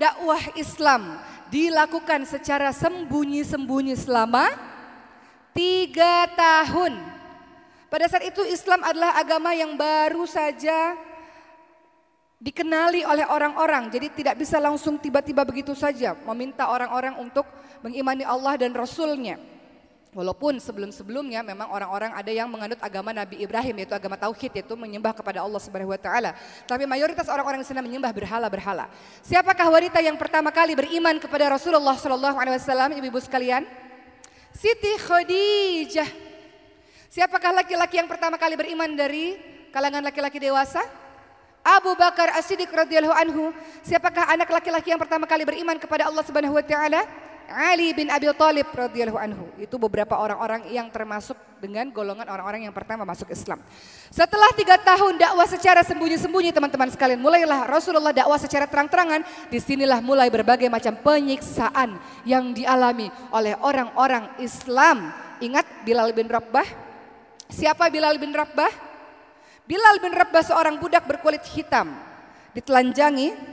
dakwah Islam dilakukan secara sembunyi-sembunyi selama tiga tahun. Pada saat itu Islam adalah agama yang baru saja dikenali oleh orang-orang. Jadi tidak bisa langsung tiba-tiba begitu saja meminta orang-orang untuk mengimani Allah dan Rasulnya. Walaupun sebelum-sebelumnya memang orang-orang ada yang menganut agama Nabi Ibrahim yaitu agama tauhid yaitu menyembah kepada Allah Subhanahu wa taala. Tapi mayoritas orang-orang di sana menyembah berhala-berhala. Siapakah wanita yang pertama kali beriman kepada Rasulullah sallallahu alaihi wasallam ibu-ibu sekalian? Siti Khadijah. Siapakah laki-laki yang pertama kali beriman dari kalangan laki-laki dewasa? Abu Bakar As-Siddiq radhiyallahu anhu. Siapakah anak laki-laki yang pertama kali beriman kepada Allah Subhanahu wa taala? Ali bin Abi Thalib radhiyallahu anhu. Itu beberapa orang-orang yang termasuk dengan golongan orang-orang yang pertama masuk Islam. Setelah tiga tahun dakwah secara sembunyi-sembunyi teman-teman sekalian, mulailah Rasulullah dakwah secara terang-terangan. Di sinilah mulai berbagai macam penyiksaan yang dialami oleh orang-orang Islam. Ingat Bilal bin Rabbah? Siapa Bilal bin Rabbah? Bilal bin Rabbah seorang budak berkulit hitam. Ditelanjangi,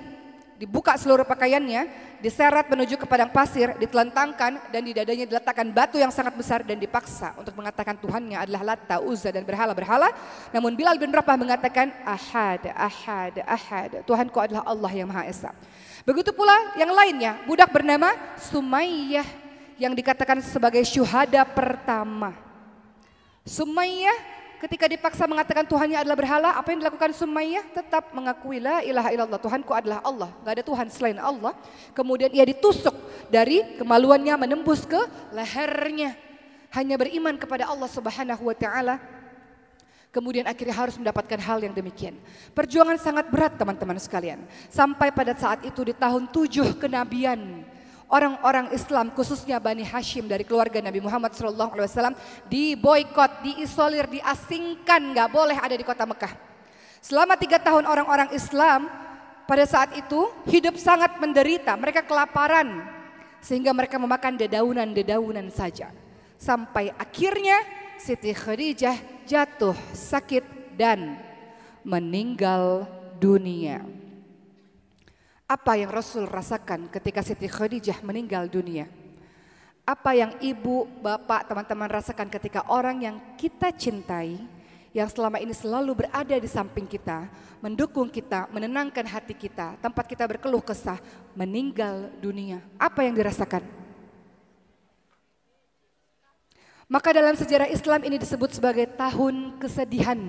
dibuka seluruh pakaiannya, diseret menuju ke padang pasir, ditelentangkan dan di dadanya diletakkan batu yang sangat besar dan dipaksa untuk mengatakan Tuhannya adalah Latta, Uzza dan berhala-berhala. Namun Bilal bin Rabah mengatakan Ahad, Ahad, Ahad. Tuhanku adalah Allah yang Maha Esa. Begitu pula yang lainnya, budak bernama Sumayyah yang dikatakan sebagai syuhada pertama. Sumayyah ketika dipaksa mengatakan Tuhannya adalah berhala, apa yang dilakukan Sumayyah? Tetap mengakui la ilaha illallah, Tuhanku adalah Allah, gak ada Tuhan selain Allah. Kemudian ia ditusuk dari kemaluannya menembus ke lehernya. Hanya beriman kepada Allah subhanahu wa ta'ala. Kemudian akhirnya harus mendapatkan hal yang demikian. Perjuangan sangat berat teman-teman sekalian. Sampai pada saat itu di tahun tujuh kenabian orang-orang Islam khususnya Bani Hashim dari keluarga Nabi Muhammad SAW diboykot, diisolir, diasingkan, nggak boleh ada di kota Mekah. Selama tiga tahun orang-orang Islam pada saat itu hidup sangat menderita, mereka kelaparan sehingga mereka memakan dedaunan-dedaunan saja. Sampai akhirnya Siti Khadijah jatuh sakit dan meninggal dunia. Apa yang Rasul rasakan ketika Siti Khadijah meninggal dunia? Apa yang ibu, bapak, teman-teman rasakan ketika orang yang kita cintai, yang selama ini selalu berada di samping kita, mendukung kita, menenangkan hati kita, tempat kita berkeluh kesah, meninggal dunia. Apa yang dirasakan? Maka dalam sejarah Islam ini disebut sebagai tahun kesedihan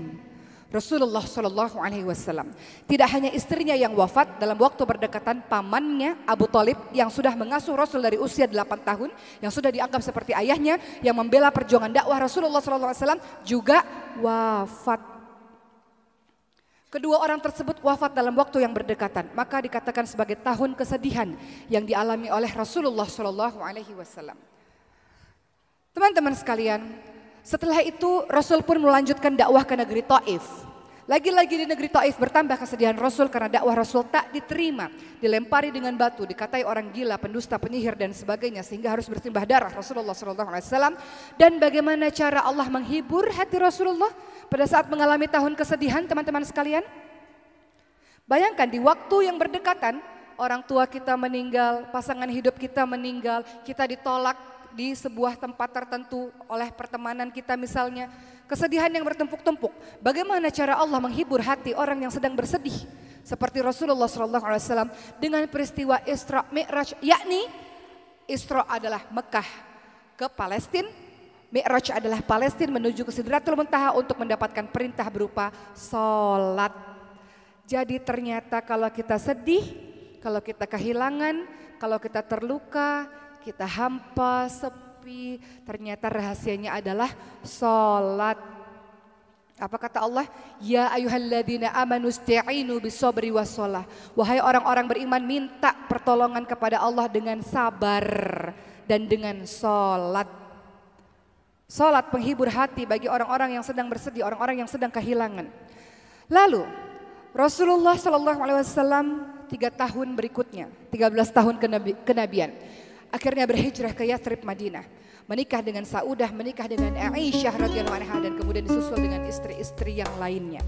Rasulullah Shallallahu Alaihi Wasallam. Tidak hanya istrinya yang wafat dalam waktu berdekatan pamannya Abu Talib yang sudah mengasuh Rasul dari usia 8 tahun, yang sudah dianggap seperti ayahnya, yang membela perjuangan dakwah Rasulullah Shallallahu Alaihi Wasallam juga wafat. Kedua orang tersebut wafat dalam waktu yang berdekatan, maka dikatakan sebagai tahun kesedihan yang dialami oleh Rasulullah Shallallahu Alaihi Wasallam. Teman-teman sekalian, setelah itu Rasul pun melanjutkan dakwah ke negeri Taif. Lagi-lagi di negeri Taif bertambah kesedihan Rasul karena dakwah Rasul tak diterima. Dilempari dengan batu, dikatai orang gila, pendusta, penyihir dan sebagainya sehingga harus bersimbah darah Rasulullah SAW. Dan bagaimana cara Allah menghibur hati Rasulullah pada saat mengalami tahun kesedihan teman-teman sekalian? Bayangkan di waktu yang berdekatan orang tua kita meninggal, pasangan hidup kita meninggal, kita ditolak, di sebuah tempat tertentu oleh pertemanan kita misalnya, kesedihan yang bertumpuk-tumpuk. Bagaimana cara Allah menghibur hati orang yang sedang bersedih? Seperti Rasulullah SAW dengan peristiwa Isra Mi'raj, yakni Isra adalah Mekah ke Palestina, Mi'raj adalah Palestina menuju ke Sidratul Muntaha untuk mendapatkan perintah berupa sholat. Jadi ternyata kalau kita sedih, kalau kita kehilangan, kalau kita terluka, kita hampa, sepi, ternyata rahasianya adalah sholat. Apa kata Allah? Ya ayuhalladzina amanu sta'inu bisobri wassalah. Wahai orang-orang beriman minta pertolongan kepada Allah dengan sabar dan dengan sholat. Sholat penghibur hati bagi orang-orang yang sedang bersedih, orang-orang yang sedang kehilangan. Lalu Rasulullah Shallallahu Alaihi Wasallam tiga tahun berikutnya, 13 tahun kenabian. Akhirnya berhijrah ke Yathrib Madinah. Menikah dengan Saudah, menikah dengan Aisyah radhiyallahu anha dan kemudian disusul dengan istri-istri yang lainnya.